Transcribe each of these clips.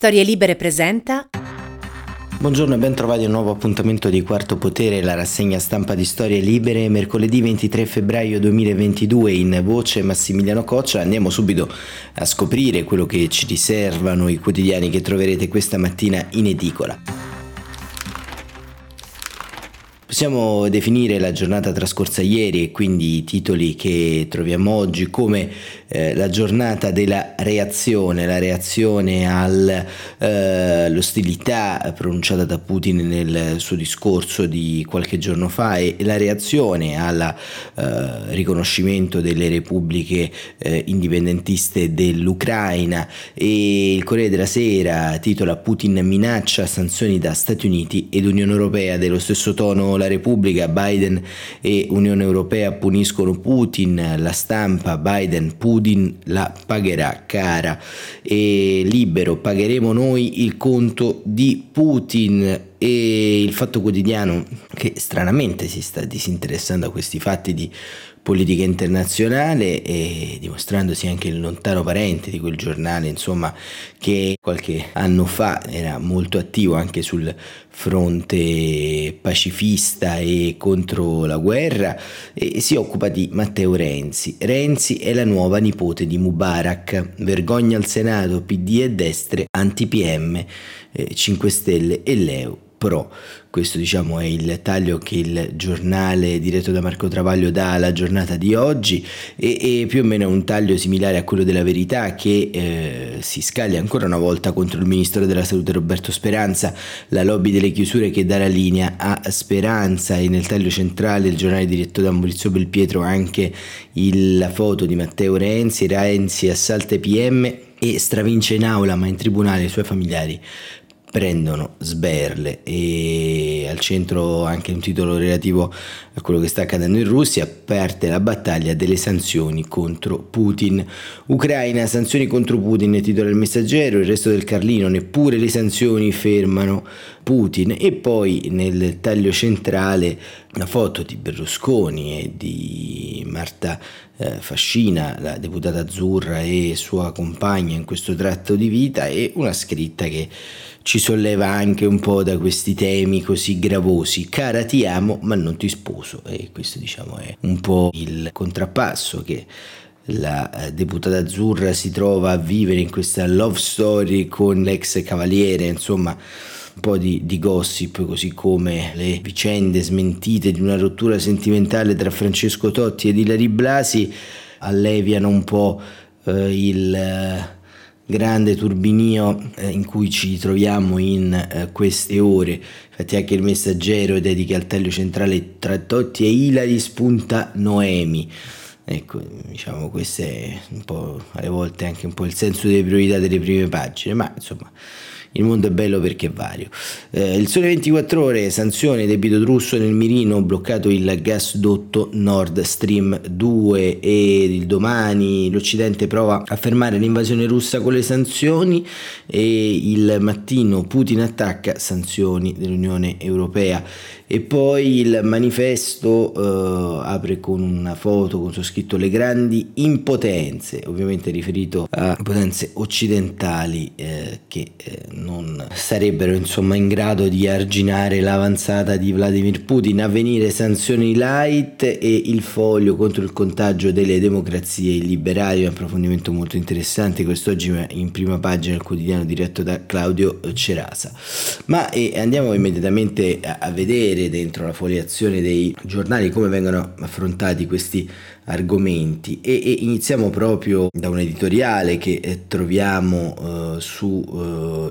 Storie Libere presenta. Buongiorno e ben trovati a un nuovo appuntamento di Quarto Potere, la rassegna stampa di Storie Libere, mercoledì 23 febbraio 2022 in voce Massimiliano Coccia. Andiamo subito a scoprire quello che ci riservano i quotidiani che troverete questa mattina in edicola. Possiamo definire la giornata trascorsa ieri e quindi i titoli che troviamo oggi come eh, la giornata della reazione, la reazione all'ostilità eh, pronunciata da Putin nel suo discorso di qualche giorno fa e la reazione al eh, riconoscimento delle repubbliche eh, indipendentiste dell'Ucraina. E il Corriere della Sera titola Putin minaccia sanzioni da Stati Uniti ed Unione Europea dello stesso tono la Repubblica, Biden e Unione Europea puniscono Putin, la stampa, Biden, Putin la pagherà cara. E libero, pagheremo noi il conto di Putin. E il Fatto Quotidiano che stranamente si sta disinteressando a questi fatti di politica internazionale e dimostrandosi anche il lontano parente di quel giornale, insomma, che qualche anno fa era molto attivo anche sul fronte pacifista e contro la guerra e si occupa di Matteo Renzi. Renzi è la nuova nipote di Mubarak, vergogna al Senato, PD e destre, anti-PM, eh, 5 Stelle e Leo Pro. Questo diciamo è il taglio che il giornale diretto da Marco Travaglio dà alla giornata di oggi e, e più o meno è un taglio similare a quello della verità che eh, si scaglia ancora una volta contro il Ministro della Salute Roberto Speranza, la lobby delle chiusure che dà la linea a Speranza e nel taglio centrale il giornale diretto da Maurizio Belpietro anche il, la foto di Matteo Renzi, Renzi assalta PM e stravince in aula ma in tribunale i suoi familiari prendono sberle e al centro anche un titolo relativo a quello che sta accadendo in Russia, parte la battaglia delle sanzioni contro Putin. Ucraina, sanzioni contro Putin, titola il messaggero, il resto del Carlino, neppure le sanzioni fermano Putin e poi nel taglio centrale una foto di Berlusconi e di Marta eh, Fascina, la deputata azzurra e sua compagna in questo tratto di vita e una scritta che ci solleva anche un po' da questi temi così gravosi. Cara ti amo ma non ti sposo e questo diciamo è un po' il contrappasso che la eh, deputata azzurra si trova a vivere in questa love story con l'ex cavaliere, insomma un po' di, di, gossip, così come le vicende smentite di una rottura sentimentale tra Francesco Totti ed Ilari Blasi alleviano un po' eh, il eh, grande turbinio eh, in cui ci troviamo in eh, queste ore. Infatti anche il messaggero dedica al taglio centrale tra Totti e Ilari spunta Noemi. Ecco, diciamo, questo è un po' alle volte anche un po' il senso delle priorità delle prime pagine, ma insomma il mondo è bello perché è vario. Eh, il sole 24 ore, sanzione debito russo nel mirino, bloccato il gasdotto Nord Stream 2 e il domani l'Occidente prova a fermare l'invasione russa con le sanzioni e il mattino Putin attacca sanzioni dell'Unione Europea. E poi il manifesto eh, apre con una foto con su scritto le grandi impotenze, ovviamente riferito a potenze occidentali eh, che eh, non sarebbero insomma in grado di arginare l'avanzata di Vladimir Putin. A venire sanzioni light e il foglio contro il contagio delle democrazie liberali, un approfondimento molto interessante quest'oggi in prima pagina del quotidiano diretto da Claudio Cerasa. Ma andiamo immediatamente a, a vedere vedere dentro la foliazione dei giornali come vengono affrontati questi argomenti e, e iniziamo proprio da un editoriale che eh, troviamo eh, su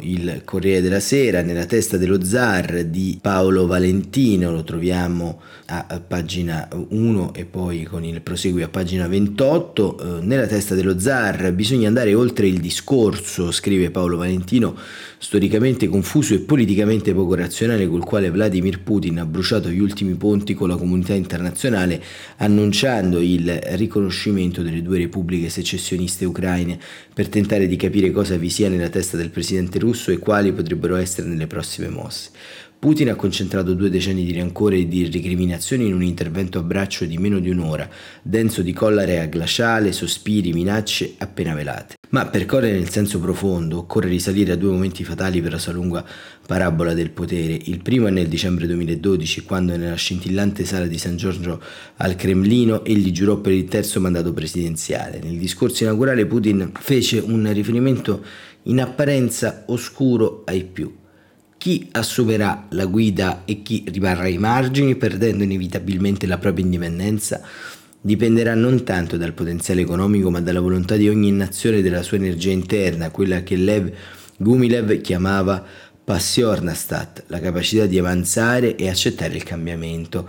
eh, il Corriere della Sera nella testa dello zar di Paolo Valentino. Lo troviamo a, a pagina 1 e poi con il proseguio a pagina 28 eh, nella testa dello zar bisogna andare oltre il discorso scrive Paolo Valentino storicamente confuso e politicamente poco razionale col quale Vladimir Putin ha bruciato gli ultimi ponti con la comunità internazionale annunciando il riconoscimento delle due repubbliche secessioniste ucraine per tentare di capire cosa vi sia nella testa del presidente russo e quali potrebbero essere nelle prossime mosse. Putin ha concentrato due decenni di rancore e di recriminazioni in un intervento a braccio di meno di un'ora, denso di collare glaciale, sospiri, minacce appena velate. Ma per correre nel senso profondo occorre risalire a due momenti fatali per la sua lunga parabola del potere. Il primo è nel dicembre 2012, quando nella scintillante sala di San Giorgio al Cremlino egli giurò per il terzo mandato presidenziale. Nel discorso inaugurale Putin fece un riferimento in apparenza oscuro ai più. Chi assumerà la guida e chi rimarrà ai margini, perdendo inevitabilmente la propria indipendenza, dipenderà non tanto dal potenziale economico ma dalla volontà di ogni nazione della sua energia interna, quella che Lev Gumilev chiamava Passiornastat, la capacità di avanzare e accettare il cambiamento.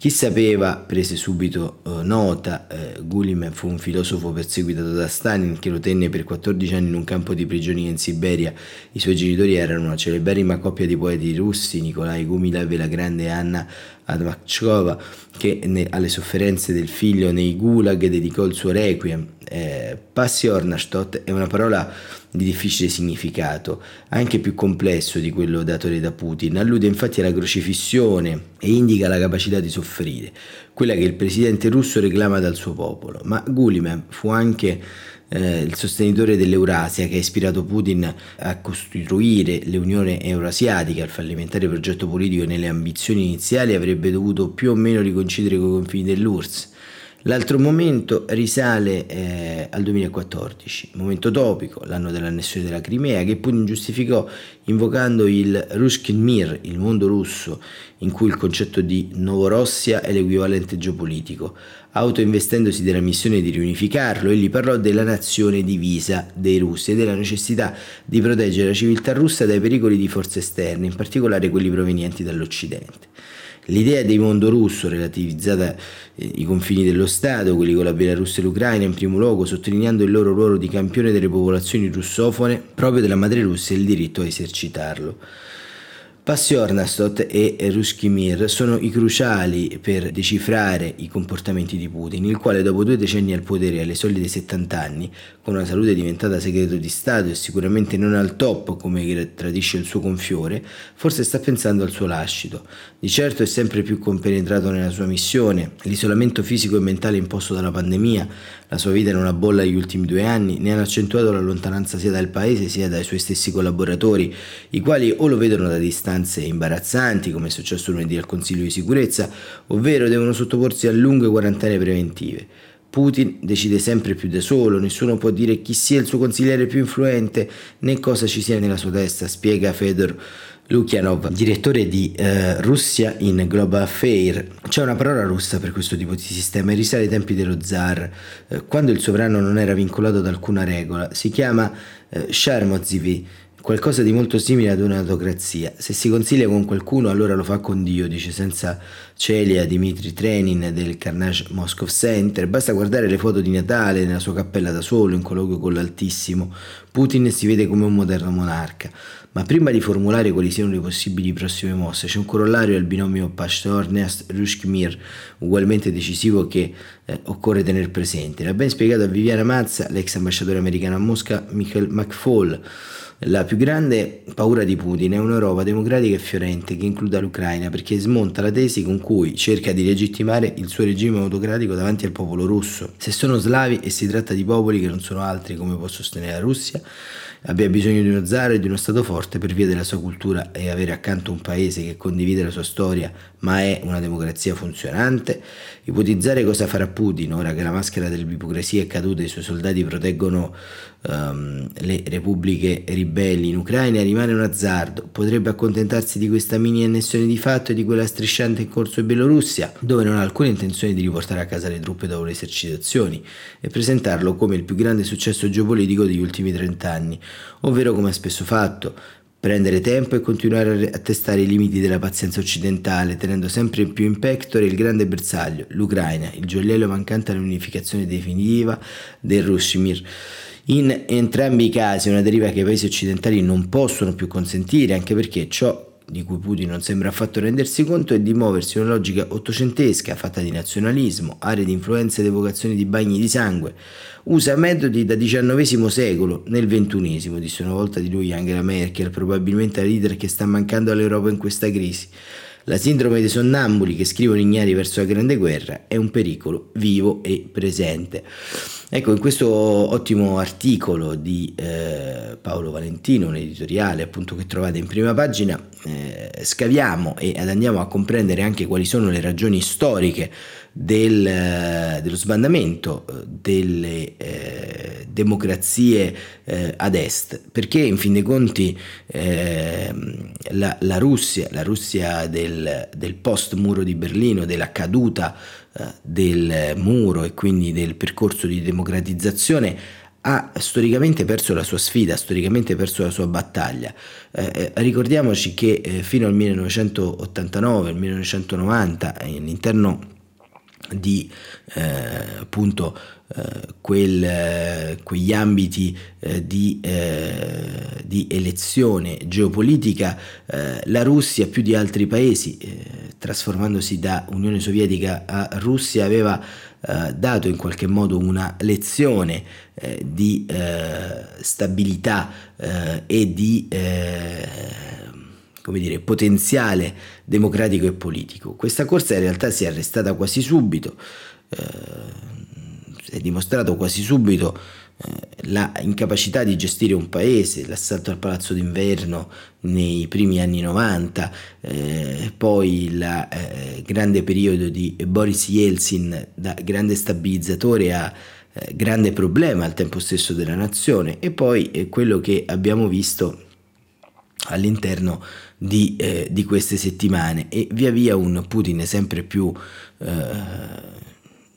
Chi sapeva prese subito uh, nota, uh, Gulim fu un filosofo perseguitato da Stalin che lo tenne per 14 anni in un campo di prigionia in Siberia. I suoi genitori erano una celeberrima coppia di poeti russi, Nikolai Gumilev e la grande Anna Admakchova, che ne, alle sofferenze del figlio nei gulag dedicò il suo requiem. Eh, Passiornastot è una parola di difficile significato, anche più complesso di quello dato da Putin. Allude infatti alla crocifissione e indica la capacità di soffrire, quella che il presidente russo reclama dal suo popolo. Ma Gulimev fu anche eh, il sostenitore dell'Eurasia che ha ispirato Putin a costruire l'Unione Eurasiatica, il fallimentare progetto politico nelle ambizioni iniziali avrebbe dovuto più o meno ricoincidere con i confini dell'URSS L'altro momento risale eh, al 2014, momento topico, l'anno dell'annessione della Crimea, che Putin giustificò invocando il Rushkin Mir, il mondo russo, in cui il concetto di Novorossia è l'equivalente geopolitico. Autoinvestendosi della missione di riunificarlo, egli parlò della nazione divisa dei russi e della necessità di proteggere la civiltà russa dai pericoli di forze esterne, in particolare quelli provenienti dall'Occidente. L'idea di mondo russo, relativizzata eh, i confini dello Stato, quelli con la Bielorussia e l'Ucraina in primo luogo, sottolineando il loro ruolo di campione delle popolazioni russofone proprio della madre Russia e il diritto a esercitarlo. Passiornastot e Ruskimir sono i cruciali per decifrare i comportamenti di Putin, il quale dopo due decenni al potere alle solide 70 anni, con una salute diventata segreto di Stato e sicuramente non al top come tradisce il suo confiore, forse sta pensando al suo lascito. Di certo è sempre più compenetrato nella sua missione, l'isolamento fisico e mentale imposto dalla pandemia, la sua vita in una bolla negli ultimi due anni, ne hanno accentuato la lontananza sia dal paese sia dai suoi stessi collaboratori, i quali o lo vedono da distanza circostanze imbarazzanti, come è successo lunedì al Consiglio di sicurezza, ovvero devono sottoporsi a lunghe quarantene preventive. Putin decide sempre più da solo, nessuno può dire chi sia il suo consigliere più influente né cosa ci sia nella sua testa, spiega Fedor Lukianov, direttore di eh, Russia in Global Affair. C'è una parola russa per questo tipo di sistema e risale ai tempi dello zar, eh, quando il sovrano non era vincolato ad alcuna regola. Si chiama eh, Sharmozivi, qualcosa di molto simile ad un'autocrazia. Se si consiglia con qualcuno, allora lo fa con Dio, dice senza celia Dimitri Trenin del Carnage Moscow Center. Basta guardare le foto di Natale nella sua cappella da solo, in colloquio con l'Altissimo. Putin si vede come un moderno monarca. Ma prima di formulare quali siano le possibili prossime mosse, c'è un corollario al binomio Pashtorneast-Rushkmir, ugualmente decisivo che eh, occorre tenere presente. L'ha ben spiegato a Viviana Mazza, l'ex ambasciatore americano a Mosca, Michael McFall. La più grande paura di Putin è un'Europa democratica e fiorente che includa l'Ucraina perché smonta la tesi con cui cerca di legittimare il suo regime autocratico davanti al popolo russo. Se sono slavi e si tratta di popoli che non sono altri come può sostenere la Russia, abbia bisogno di uno zar e di uno stato forte per via della sua cultura e avere accanto un paese che condivide la sua storia ma è una democrazia funzionante, ipotizzare cosa farà Putin ora che la maschera dell'ipocrisia è caduta e i suoi soldati proteggono um, le repubbliche ribelli in Ucraina rimane un azzardo. Potrebbe accontentarsi di questa mini annessione di fatto e di quella strisciante in corso in Bielorussia, dove non ha alcuna intenzione di riportare a casa le truppe dopo le esercitazioni, e presentarlo come il più grande successo geopolitico degli ultimi trent'anni, ovvero come ha spesso fatto, prendere tempo e continuare a testare i limiti della pazienza occidentale, tenendo sempre più in pectore il grande bersaglio, l'Ucraina, il gioiello mancante all'unificazione definitiva del Rushmir. In entrambi i casi una deriva che i paesi occidentali non possono più consentire, anche perché ciò di cui Putin non sembra affatto rendersi conto è di muoversi in una logica ottocentesca fatta di nazionalismo, aree di influenza ed evocazioni di bagni di sangue. Usa metodi da XIX secolo nel XXI, disse una volta di lui Angela Merkel, probabilmente la leader che sta mancando all'Europa in questa crisi. La sindrome dei sonnambuli che scrivono ignari verso la grande guerra è un pericolo vivo e presente. Ecco, in questo ottimo articolo di eh, Paolo Valentino, un editoriale appunto che trovate in prima pagina, eh, scaviamo e andiamo a comprendere anche quali sono le ragioni storiche del, eh, dello sbandamento eh, delle eh, democrazie eh, ad est, perché in fin dei conti ehm, la, la, Russia, la Russia del, del post muro di Berlino, della caduta eh, del muro e quindi del percorso di democratizzazione ha storicamente perso la sua sfida, storicamente perso la sua battaglia. Eh, eh ricordiamoci che eh, fino al 1989, al 1990, all'interno di eh, appunto eh, quel, eh, quegli ambiti eh, di, eh, di, elezione geopolitica, eh, la Russia più di altri paesi, trasformandosi da Unione Sovietica a Russia, aveva dato in qualche modo una lezione di stabilità e di come dire, potenziale democratico e politico. Questa corsa in realtà si è arrestata quasi subito, eh, si è dimostrato quasi subito eh, la incapacità di gestire un paese, l'assalto al palazzo d'inverno nei primi anni 90, eh, poi il eh, grande periodo di Boris Yeltsin da grande stabilizzatore a eh, grande problema al tempo stesso della nazione e poi eh, quello che abbiamo visto all'interno di, eh, di, queste settimane. E via via un Putin sempre più eh,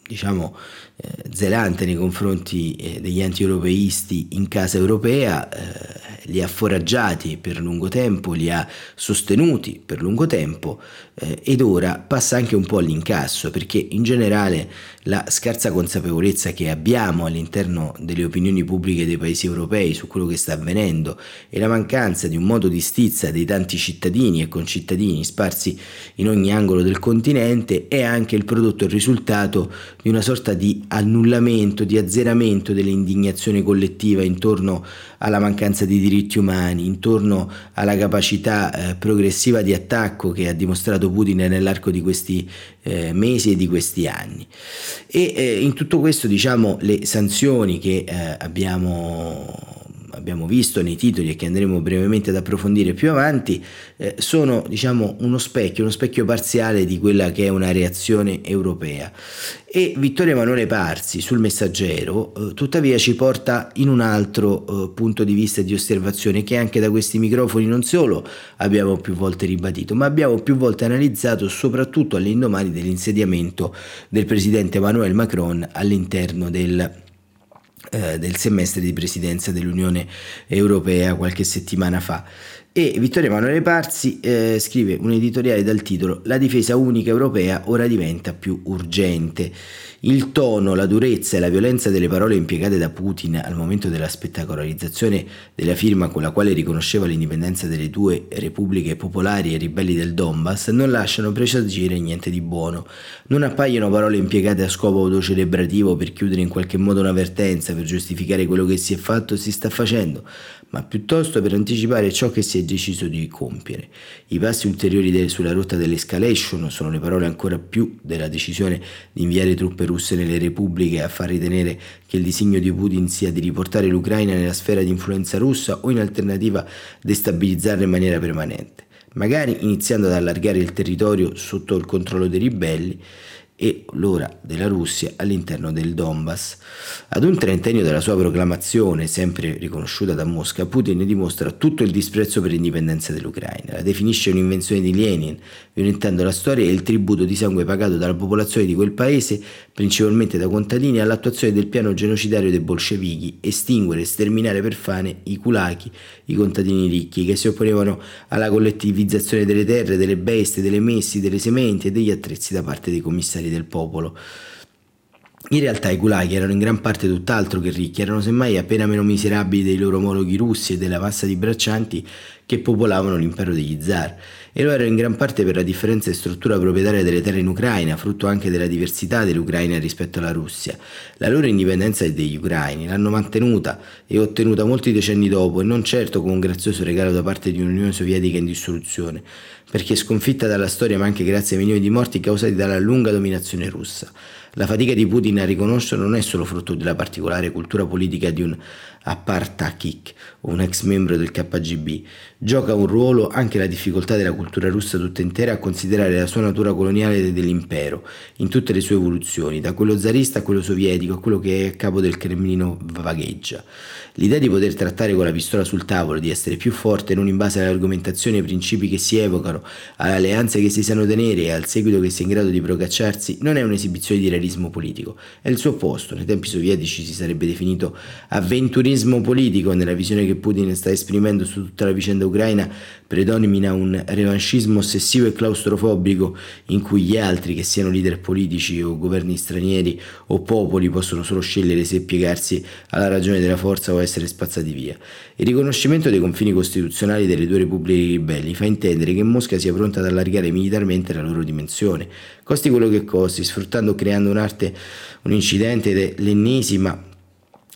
diciamo eh, zelante nei confronti eh, degli anti-europeisti in casa europea, eh, li ha foraggiati per lungo tempo, li ha sostenuti per lungo tempo eh, ed ora passa anche un po' all'incasso perché in generale la scarsa consapevolezza che abbiamo all'interno delle opinioni pubbliche dei paesi europei su quello che sta avvenendo e la mancanza di un modo di stizza dei tanti cittadini e concittadini sparsi in ogni angolo del continente è anche il prodotto, il risultato di una sorta di annullamento, di azzeramento dell'indignazione collettiva intorno alla mancanza di diritti umani, intorno alla capacità eh, progressiva di attacco che ha dimostrato Putin nell'arco di questi eh, mesi e di questi anni. E eh, in tutto questo diciamo le sanzioni che eh, abbiamo abbiamo visto nei titoli e che andremo brevemente ad approfondire più avanti, eh, sono diciamo uno specchio, uno specchio parziale di quella che è una reazione europea. E Vittorio Emanuele Parsi sul messaggero eh, tuttavia ci porta in un altro eh, punto di vista e di osservazione che anche da questi microfoni non solo abbiamo più volte ribadito, ma abbiamo più volte analizzato soprattutto all'indomani dell'insediamento del presidente Emmanuel Macron all'interno del eh, del semestre di presidenza dell'Unione Europea qualche settimana fa. E Vittorio Emanuele Parsi eh, scrive un editoriale dal titolo La difesa unica europea ora diventa più urgente. Il tono, la durezza e la violenza delle parole impiegate da Putin al momento della spettacolarizzazione della firma con la quale riconosceva l'indipendenza delle due repubbliche popolari e ribelli del Donbass non lasciano presagire niente di buono. Non appaiono parole impiegate a scopo autocelebrativo per chiudere in qualche modo un'avvertenza, per giustificare quello che si è fatto e si sta facendo, ma piuttosto per anticipare ciò che si è deciso di compiere. I passi ulteriori de- sulla rotta dell'escalation sono le parole ancora più della decisione di inviare truppe russe nelle repubbliche a far ritenere che il disegno di Putin sia di riportare l'Ucraina nella sfera di influenza russa o in alternativa destabilizzarla in maniera permanente, magari iniziando ad allargare il territorio sotto il controllo dei ribelli e l'ora della Russia all'interno del Donbass. Ad un trentennio dalla sua proclamazione, sempre riconosciuta da Mosca, Putin dimostra tutto il disprezzo per l'indipendenza dell'Ucraina. La definisce un'invenzione di Lenin, violentando la storia e il tributo di sangue pagato dalla popolazione di quel paese, principalmente da contadini, all'attuazione del piano genocidario dei bolscevichi, estinguere e sterminare per fane i kulaki, i contadini ricchi, che si opponevano alla collettivizzazione delle terre, delle bestie, delle messi, delle sementi e degli attrezzi da parte dei commissari necessari del popolo. In realtà i gulaghi erano in gran parte tutt'altro che ricchi, erano semmai appena meno miserabili dei loro omologhi russi e della massa di braccianti che popolavano l'impero degli zar, e lo erano in gran parte per la differenza di struttura proprietaria delle terre in Ucraina, frutto anche della diversità dell'Ucraina rispetto alla Russia. La loro indipendenza degli ucraini l'hanno mantenuta e ottenuta molti decenni dopo, e non certo con un grazioso regalo da parte di un'Unione Sovietica in dissoluzione, perché sconfitta dalla storia ma anche grazie ai milioni di morti causati dalla lunga dominazione russa. La fatica di Putin a riconoscere non è solo frutto della particolare cultura politica di un Apartakik, un ex membro del KGB. Gioca un ruolo anche la difficoltà della cultura russa tutta intera a considerare la sua natura coloniale dell'impero, in tutte le sue evoluzioni, da quello zarista a quello sovietico a quello che è a capo del Cremlino vagheggia. L'idea di poter trattare con la pistola sul tavolo, di essere più forte non in base alle argomentazioni e ai principi che si evocano, alle alleanze che si sanno tenere e al seguito che sia in grado di procacciarsi, non è un'esibizione di realismo politico, è il suo opposto. Nei tempi sovietici si sarebbe definito avventurismo opportunismo politico nella visione che Putin sta esprimendo su tutta la vicenda ucraina predomina un revanchismo ossessivo e claustrofobico in cui gli altri, che siano leader politici o governi stranieri o popoli, possono solo scegliere se piegarsi alla ragione della forza o essere spazzati via. Il riconoscimento dei confini costituzionali delle due repubbliche ribelli fa intendere che Mosca sia pronta ad allargare militarmente la loro dimensione, costi quello che costi, sfruttando o creando un'arte, un incidente ed è l'ennesima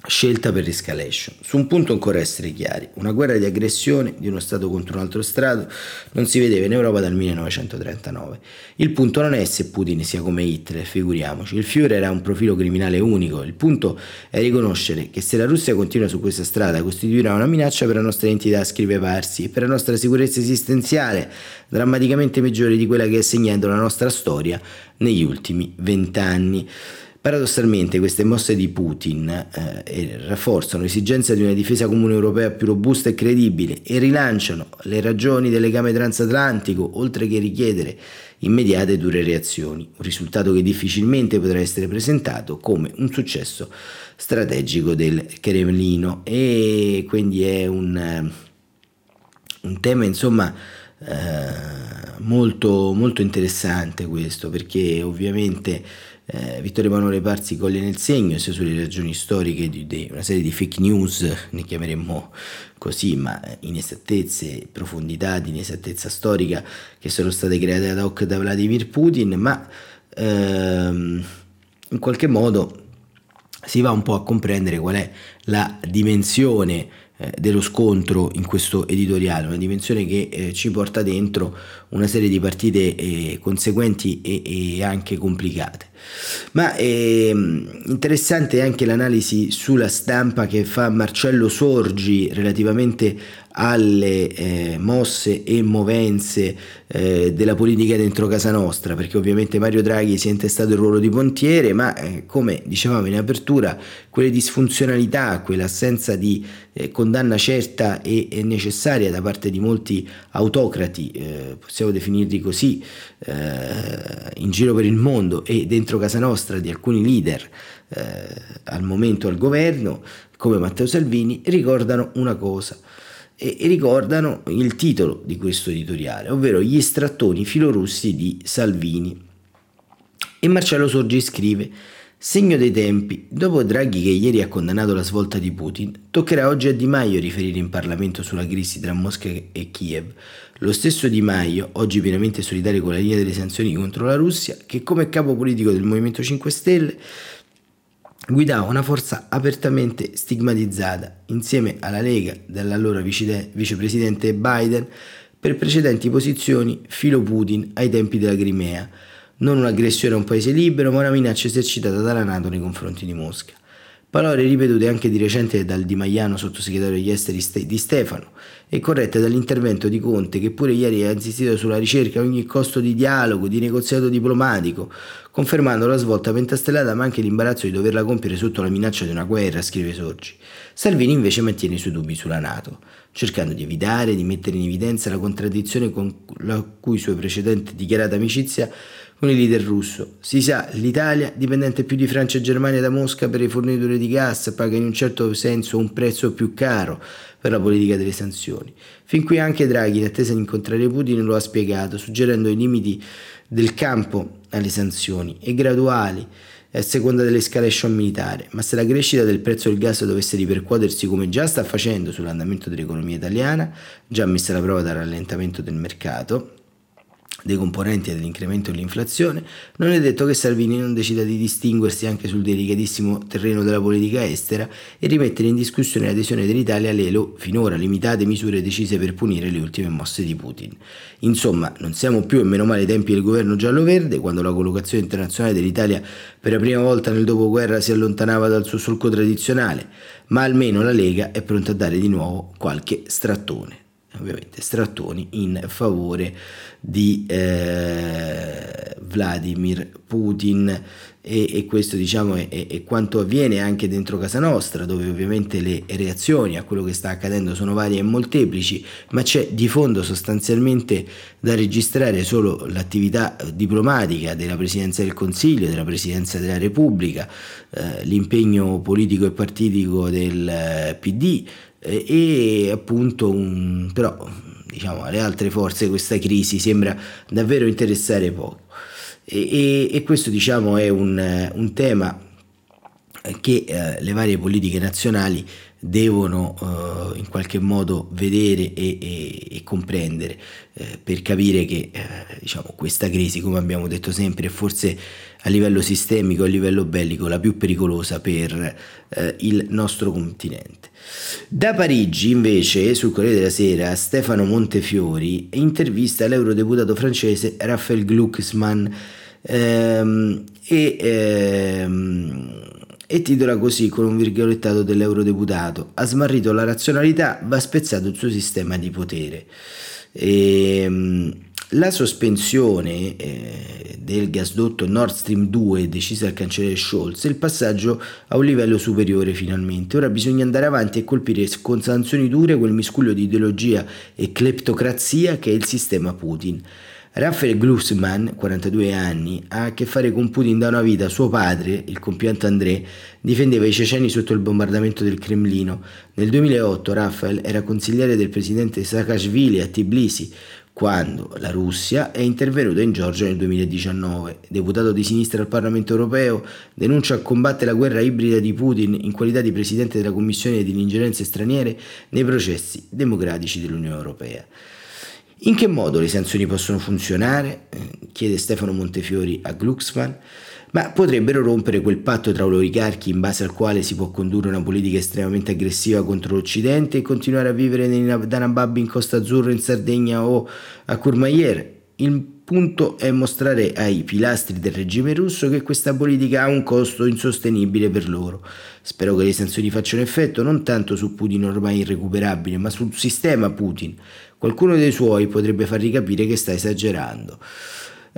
scelta per l'escalation. Su un punto ancora essere chiari, una guerra di aggressione di uno Stato contro un altro Stato non si vedeva in Europa dal 1939. Il punto non è se Putin sia come Hitler, figuriamoci, il Führer era un profilo criminale unico, il punto è riconoscere che se la Russia continua su questa strada costituirà una minaccia per la nostra entità a scriveparsi e per la nostra sicurezza esistenziale, drammaticamente peggiore di quella che è segnando la nostra storia negli ultimi vent'anni. Paradossalmente queste mosse di Putin eh, rafforzano l'esigenza di una difesa comune europea più robusta e credibile e rilanciano le ragioni del legame transatlantico, oltre che richiedere immediate e dure reazioni, un risultato che difficilmente potrà essere presentato come un successo strategico del Cremlino. E quindi è un, un tema insomma eh, molto, molto interessante questo perché ovviamente eh, Vittorio Emanuele Parzi coglie nel segno sia sulle ragioni storiche di, di, una serie di fake news, ne chiameremmo così, ma inesattezze, profondità di inesattezza storica che sono state create ad hoc da Vladimir Putin, ma ehm, in qualche modo si va un po' a comprendere qual è la dimensione eh, dello scontro in questo editoriale, una dimensione che eh, ci porta dentro una serie di partite eh, conseguenti e, e, anche complicate. Ma è ehm, interessante anche l'analisi sulla stampa che fa Marcello Sorgi relativamente alle eh, mosse e movenze eh, della politica dentro casa nostra, perché ovviamente Mario Draghi si è intestato il ruolo di pontiere, ma eh, come dicevamo in apertura, quelle disfunzionalità, quell'assenza di eh, condanna certa e, e, necessaria da parte di molti autocrati, eh, possiamo definirli così, eh, in giro per il mondo e dentro casa nostra di alcuni leader al momento al governo, come Matteo Salvini, ricordano una cosa e ricordano il titolo di questo editoriale, ovvero Gli strattoni filorussi di Salvini. E Marcello Sorgi scrive Segno dei tempi, dopo Draghi che ieri ha condannato la svolta di Putin, toccherà oggi a Di Maio riferire in Parlamento sulla crisi tra Mosca e Kiev. Lo stesso Di Maio, oggi pienamente solitario con la linea delle sanzioni contro la Russia, che come capo politico del Movimento 5 Stelle guidava una forza apertamente stigmatizzata insieme alla Lega dell'allora vicepresidente Biden per precedenti posizioni filo Putin ai tempi della Crimea, non un'aggressione a un paese libero ma una minaccia esercitata dalla Nato nei confronti di Mosca. Parole ripetute anche di recente dal Di Maiano, sottosegretario degli esteri di Stefano, e corrette dall'intervento di Conte, che pure ieri ha insistito sulla ricerca a ogni costo di dialogo, di negoziato diplomatico, confermando la svolta pentastellata ma anche l'imbarazzo di doverla compiere sotto la minaccia di una guerra, scrive Sorgi. Salvini invece mantiene i suoi dubbi sulla Nato, cercando di evitare di mettere in evidenza la contraddizione con la cui sua precedente dichiarata amicizia con il leader russo. Si sa, l'Italia, dipendente più di Francia e Germania da Mosca per le forniture di gas, paga in un certo senso un prezzo più caro per la politica delle sanzioni. Fin qui anche Draghi, in attesa di incontrare Putin, lo ha spiegato, suggerendo i limiti del campo alle sanzioni e graduali a seconda dell'escalation militare, ma se la crescita del prezzo del gas dovesse ripercuotersi come già sta facendo sull'andamento dell'economia italiana, già messa alla prova dal rallentamento del mercato, dei componenti dell'incremento dell'inflazione, non è detto che Salvini non decida di distinguersi anche sul delicatissimo terreno della politica estera e rimettere in discussione l'adesione dell'Italia alle finora limitate misure decise per punire le ultime mosse di Putin. Insomma, non siamo più e meno male ai tempi del governo giallo-verde, quando la collocazione internazionale dell'Italia per la prima volta nel dopoguerra si allontanava dal suo solco tradizionale, ma almeno la Lega è pronta a dare di nuovo qualche strattone ovviamente strattoni in favore di eh, Vladimir Putin. E, e questo diciamo è, è, quanto avviene anche dentro casa nostra dove ovviamente le reazioni a quello che sta accadendo sono varie e molteplici ma c'è di fondo sostanzialmente da registrare solo l'attività diplomatica della Presidenza del Consiglio, della Presidenza della Repubblica, eh, l'impegno politico e partitico del eh, PD e appunto un, però diciamo alle altre forze questa crisi sembra davvero interessare poco. E, e, e questo diciamo è un, un tema che eh, le varie politiche nazionali devono eh, in qualche modo vedere e, e, e comprendere eh, per capire che eh, diciamo, questa crisi, come abbiamo detto sempre, è forse a livello sistemico, a livello bellico, la più pericolosa per eh, il nostro continente. Da Parigi, invece, sul Corriere della Sera, Stefano Montefiori intervista l'eurodeputato francese Raphael Glucksmann ehm, e ehm, e titola così con un virgolettato dell'eurodeputato ha smarrito la razionalità, va spezzato il suo sistema di potere. E, ehm, la sospensione eh, del gasdotto Nord Stream 2 decisa dal cancelliere Scholz è il passaggio a un livello superiore finalmente. Ora bisogna andare avanti e colpire con sanzioni dure quel miscuglio di ideologia e cleptocrazia che è il sistema Putin. Raphael Glucksmann, 42 anni, ha a che fare con Putin da una vita. Suo padre, il compianto André, difendeva i ceceni sotto il bombardamento del Cremlino. Nel 2008 Raphael era consigliere del presidente Saakashvili a Tbilisi, quando la Russia è intervenuta in Georgia nel 2019. Deputato di sinistra al Parlamento europeo, denuncia e combatte la guerra ibrida di Putin in qualità di presidente della Commissione delle ingerenze straniere nei processi democratici dell'Unione Europea. In che modo le sanzioni possono funzionare? Eh, chiede Stefano Montefiori a Glucksmann. Ma potrebbero rompere quel patto tra oligarchi in base al quale si può condurre una politica estremamente aggressiva contro l'Occidente e continuare a vivere nei Danababbi in Costa Azzurra, in Sardegna o a Courmayeur. Il punto è mostrare ai pilastri del regime russo che questa politica ha un costo insostenibile per loro. Spero che le sanzioni facciano effetto non tanto su Putin ormai irrecuperabile, ma sul sistema Putin qualcuno dei suoi potrebbe fargli capire che sta esagerando.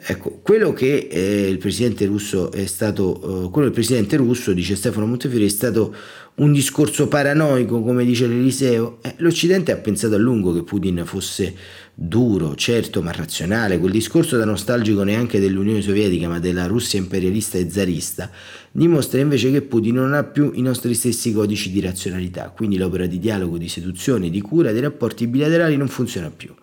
Ecco, quello che eh, il presidente russo è stato, eh, quello del presidente russo, dice Stefano Montefiore, è stato un discorso paranoico, come dice l'Eliseo. Eh, L'Occidente ha pensato a lungo che Putin fosse duro, certo, ma razionale. Quel discorso da nostalgico neanche dell'Unione Sovietica, ma della Russia imperialista e zarista, dimostra invece che Putin non ha più i nostri stessi codici di razionalità. Quindi l'opera di dialogo, di seduzione, di cura dei rapporti bilaterali non funziona più.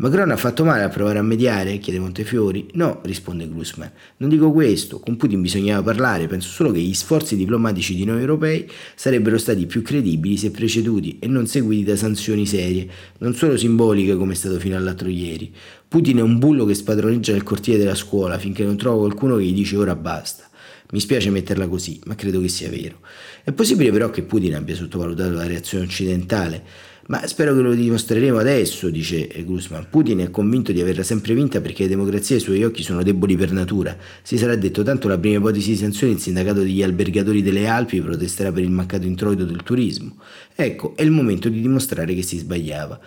Macron ha fatto male a provare a mediare? chiede Montefiori. No, risponde Glusman. Non dico questo, con Putin bisognava parlare, penso solo che gli sforzi diplomatici di noi europei sarebbero stati più credibili se preceduti e non seguiti da sanzioni serie, non solo simboliche come è stato fino all'altro ieri. Putin è un bullo che spadroneggia nel cortile della scuola finché non trova qualcuno che gli dice ora basta. Mi spiace metterla così, ma credo che sia vero. È possibile però che Putin abbia sottovalutato la reazione occidentale ma spero che lo dimostreremo adesso, dice Guzman. Putin è convinto di averla sempre vinta perché le democrazie ai suoi occhi sono deboli per natura. Si sarà detto tanto la prima ipotesi di sanzione il sindacato degli albergatori delle Alpi protesterà per il mancato introito del turismo. Ecco, è il momento di dimostrare che si sbagliava.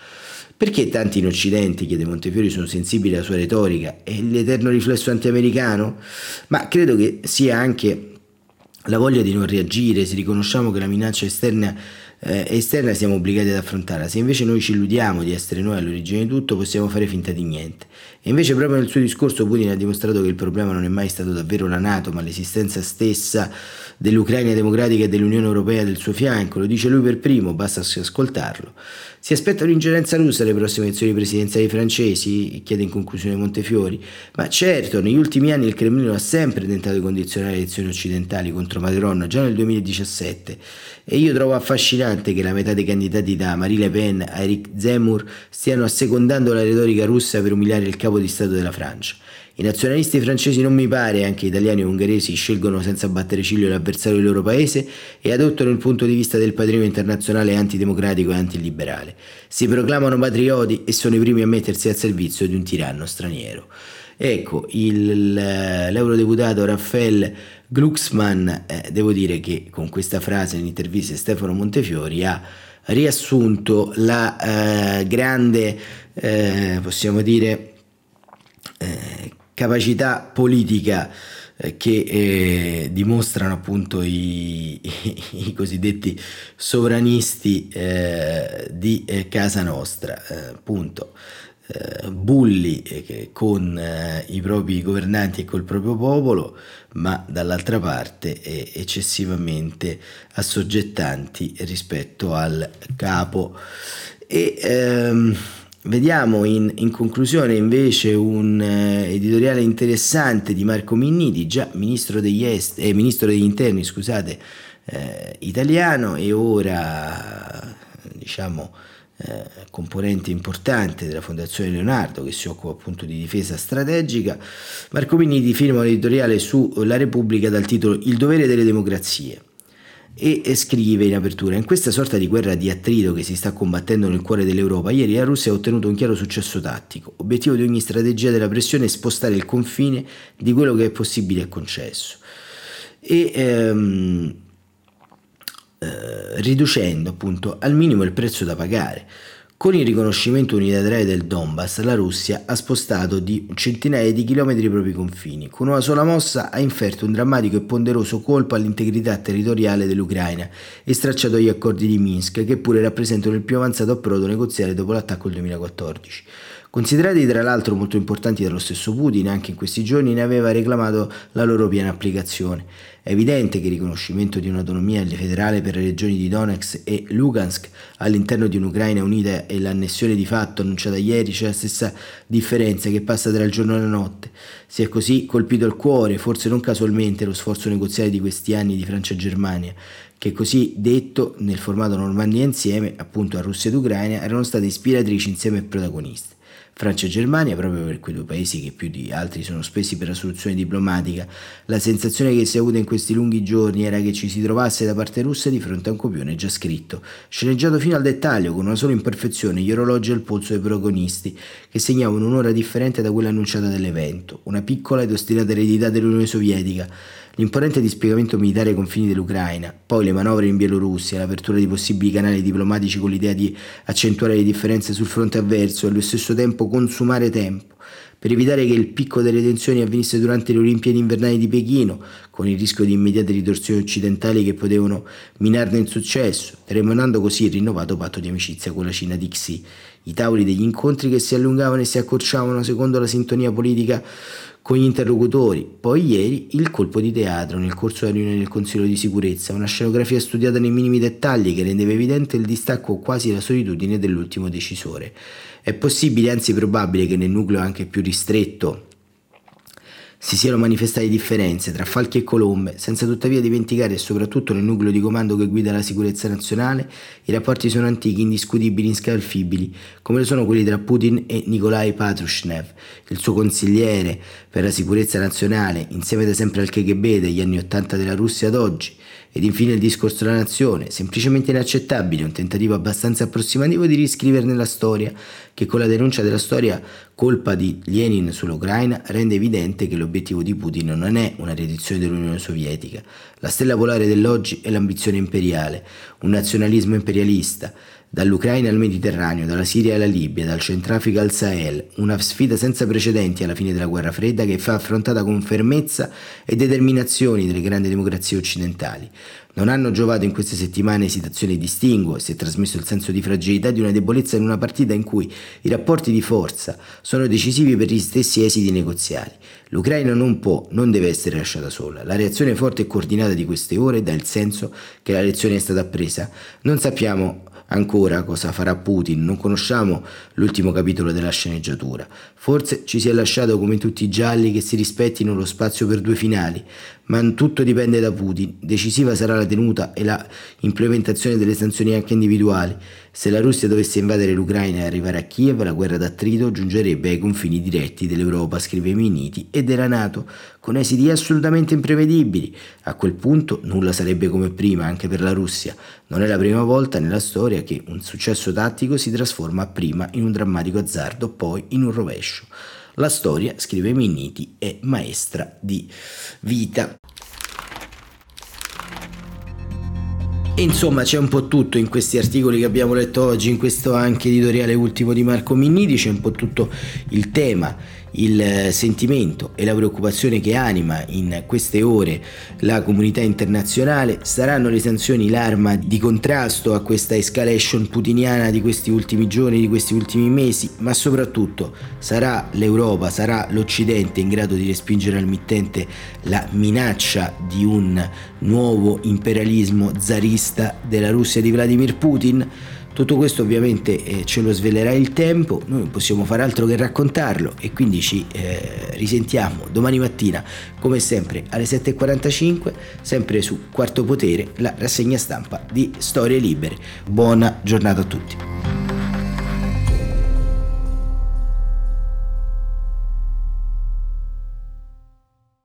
Perché tanti in Occidente, chiede Montefiori, sono sensibili alla sua retorica? È l'eterno riflesso antiamericano? Ma credo che sia anche la voglia di non reagire, se riconosciamo che la minaccia esterna eh, esterna siamo obbligati ad affrontarla. Se invece noi ci illudiamo di essere noi all'origine di tutto, possiamo fare finta di niente. E invece proprio nel suo discorso Putin ha dimostrato che il problema non è mai stato davvero la Nato, ma l'esistenza stessa dell'Ucraina democratica e dell'Unione Europea del suo fianco, lo dice lui per primo, basta ascoltarlo. Si aspetta un'ingerenza russa alle prossime elezioni presidenziali francesi? chiede in conclusione Montefiori. Ma certo, negli ultimi anni il Cremlino ha sempre tentato di condizionare le elezioni occidentali contro Macron, già nel 2017. E io trovo affascinante che la metà dei candidati da Marie Le Pen a Eric Zemmour stiano assecondando la retorica russa per umiliare il capo di Stato della Francia. I nazionalisti francesi non mi pare, anche italiani e ungheresi, scelgono senza battere ciglio l'avversario del loro paese e adottano il punto di vista del patrimonio internazionale antidemocratico e antiliberale. Si proclamano patrioti e sono i primi a mettersi al servizio di un tiranno straniero. Ecco, il, l'eurodeputato Raffaele Glucksmann, eh, devo dire che con questa frase in intervista Stefano Montefiori ha riassunto la eh, grande, eh, possiamo dire, eh, capacità politica eh, che eh, dimostrano appunto i, i, i cosiddetti sovranisti eh, di eh, casa nostra, eh, appunto eh, bulli con i propri governanti e col proprio popolo, ma dall'altra parte eccessivamente assoggettanti rispetto al capo. E, ehm, Vediamo in, in, conclusione invece un eh, editoriale interessante di Marco Minniti, già ministro degli, est, eh, ministro degli interni scusate, eh, italiano e ora diciamo, eh, componente importante della Fondazione Leonardo che si occupa appunto di difesa strategica. Marco Minniti firma un editoriale su La Repubblica dal titolo Il dovere delle democrazie e scrive in apertura in questa sorta di guerra di attrito che si sta combattendo nel cuore dell'Europa ieri la Russia ha ottenuto un chiaro successo tattico. Obiettivo di ogni strategia della pressione è spostare il confine di quello che è possibile e concesso. E ehm, eh, riducendo appunto al minimo il prezzo da pagare con il riconoscimento unilaterale del Donbass, la Russia ha spostato di centinaia di chilometri i propri confini. Con una sola mossa ha inferto un drammatico e ponderoso colpo all'integrità territoriale dell'Ucraina e stracciato gli accordi di Minsk, che pure rappresentano il più avanzato approdo negoziale dopo l'attacco del 2014. Considerati tra l'altro molto importanti dallo stesso Putin, anche in questi giorni ne aveva reclamato la loro piena applicazione. È evidente che il riconoscimento di un'autonomia federale per le regioni di Donetsk e Lugansk all'interno di un'Ucraina unita e l'annessione di fatto annunciata ieri c'è la stessa differenza che passa tra il giorno e la notte. Si è così colpito il cuore, forse non casualmente, lo sforzo negoziale di questi anni di Francia e Germania, che così detto nel formato Normandia insieme, appunto a Russia ed Ucraina, erano state ispiratrici insieme e protagoniste. Francia e Germania, proprio per quei due paesi che più di altri sono spesi per la soluzione diplomatica, la sensazione che si è avuta in questi lunghi giorni era che ci si trovasse da parte russa di fronte a un copione già scritto, sceneggiato fino al dettaglio, con una sola imperfezione, gli orologi al polso dei protagonisti, che segnavano un'ora differente da quella annunciata dell'evento, una piccola ed ostinata eredità dell'Unione Sovietica, l'imponente dispiegamento militare ai confini dell'Ucraina, poi le manovre in Bielorussia, l'apertura di possibili canali diplomatici con l'idea di accentuare le differenze sul fronte avverso e allo stesso tempo consumare tempo, per evitare che il picco delle tensioni avvenisse durante le Olimpiadi invernali di Pechino, con il rischio di immediate ritorsioni occidentali che potevano minarne il successo, tremolando così il rinnovato patto di amicizia con la Cina di Xi, i tavoli degli incontri che si allungavano e si accorciavano secondo la sintonia politica con gli interlocutori. Poi ieri il colpo di teatro nel corso della riunione del Consiglio di sicurezza, una scenografia studiata nei minimi dettagli che rendeva evidente il distacco o quasi la solitudine dell'ultimo decisore. È possibile, anzi probabile, che nel nucleo anche più ristretto si siano manifestate differenze tra falchi e colombe, senza tuttavia dimenticare, soprattutto nel nucleo di comando che guida la sicurezza nazionale, i rapporti sono antichi, indiscutibili, inscalfibili, come lo sono quelli tra Putin e Nikolai Patrushnev, il suo consigliere per la sicurezza nazionale, insieme da sempre al KGB dagli anni Ottanta della Russia ad oggi, ed infine il discorso della nazione, semplicemente inaccettabile, un tentativo abbastanza approssimativo di riscriverne la storia, che con la denuncia della storia colpa di Lenin sull'Ucraina rende evidente che l'obiettivo di Putin non è una riedizione dell'Unione Sovietica. La stella polare dell'oggi è l'ambizione imperiale, un nazionalismo imperialista, Dall'Ucraina al Mediterraneo, dalla Siria alla Libia, dal Centrafrica al Sahel, una sfida senza precedenti alla fine della guerra fredda che fa affrontata con fermezza e determinazione delle grandi democrazie occidentali. Non hanno giovato in queste settimane esitazioni di distinguo e si è trasmesso il senso di fragilità di una debolezza in una partita in cui i rapporti di forza sono decisivi per gli stessi esiti negoziali. L'Ucraina non può, non deve essere lasciata sola. La reazione forte e coordinata di queste ore dà il senso che la lezione è stata appresa. Non sappiamo ancora cosa farà Putin, non conosciamo l'ultimo capitolo della sceneggiatura. Forse ci si è lasciato come tutti i gialli che si rispettino lo spazio per due finali, ma tutto dipende da Putin. Decisiva sarà la tenuta e la implementazione delle sanzioni anche individuali. Se la Russia dovesse invadere l'Ucraina e arrivare a Kiev, la guerra d'attrito giungerebbe ai confini diretti dell'Europa, scrive Miniti, e della Nato, con esiti assolutamente imprevedibili. A quel punto nulla sarebbe come prima anche per la Russia. Non è la prima volta nella storia che un successo tattico si trasforma prima in un drammatico azzardo, poi in un rovescio. La storia, scrive Minniti, è maestra di vita. Insomma c'è un po' tutto in questi articoli che abbiamo letto oggi, in questo anche editoriale ultimo di Marco Minniti, c'è un po' tutto il tema il eh, sentimento e la preoccupazione che anima in queste ore la comunità internazionale. Saranno le sanzioni l'arma di contrasto a questa escalation putiniana di questi ultimi giorni, di questi ultimi mesi, ma soprattutto sarà l'Europa, sarà l'Occidente in grado di respingere al mittente la minaccia di un nuovo imperialismo zarista della Russia di Vladimir Putin? Tutto questo ovviamente eh, ce lo svelerà il tempo, noi non possiamo fare altro che raccontarlo e quindi ci eh, risentiamo domani mattina come sempre alle 7.45, sempre su Quarto Potere, la rassegna stampa di Storie Libere. Buona giornata a tutti.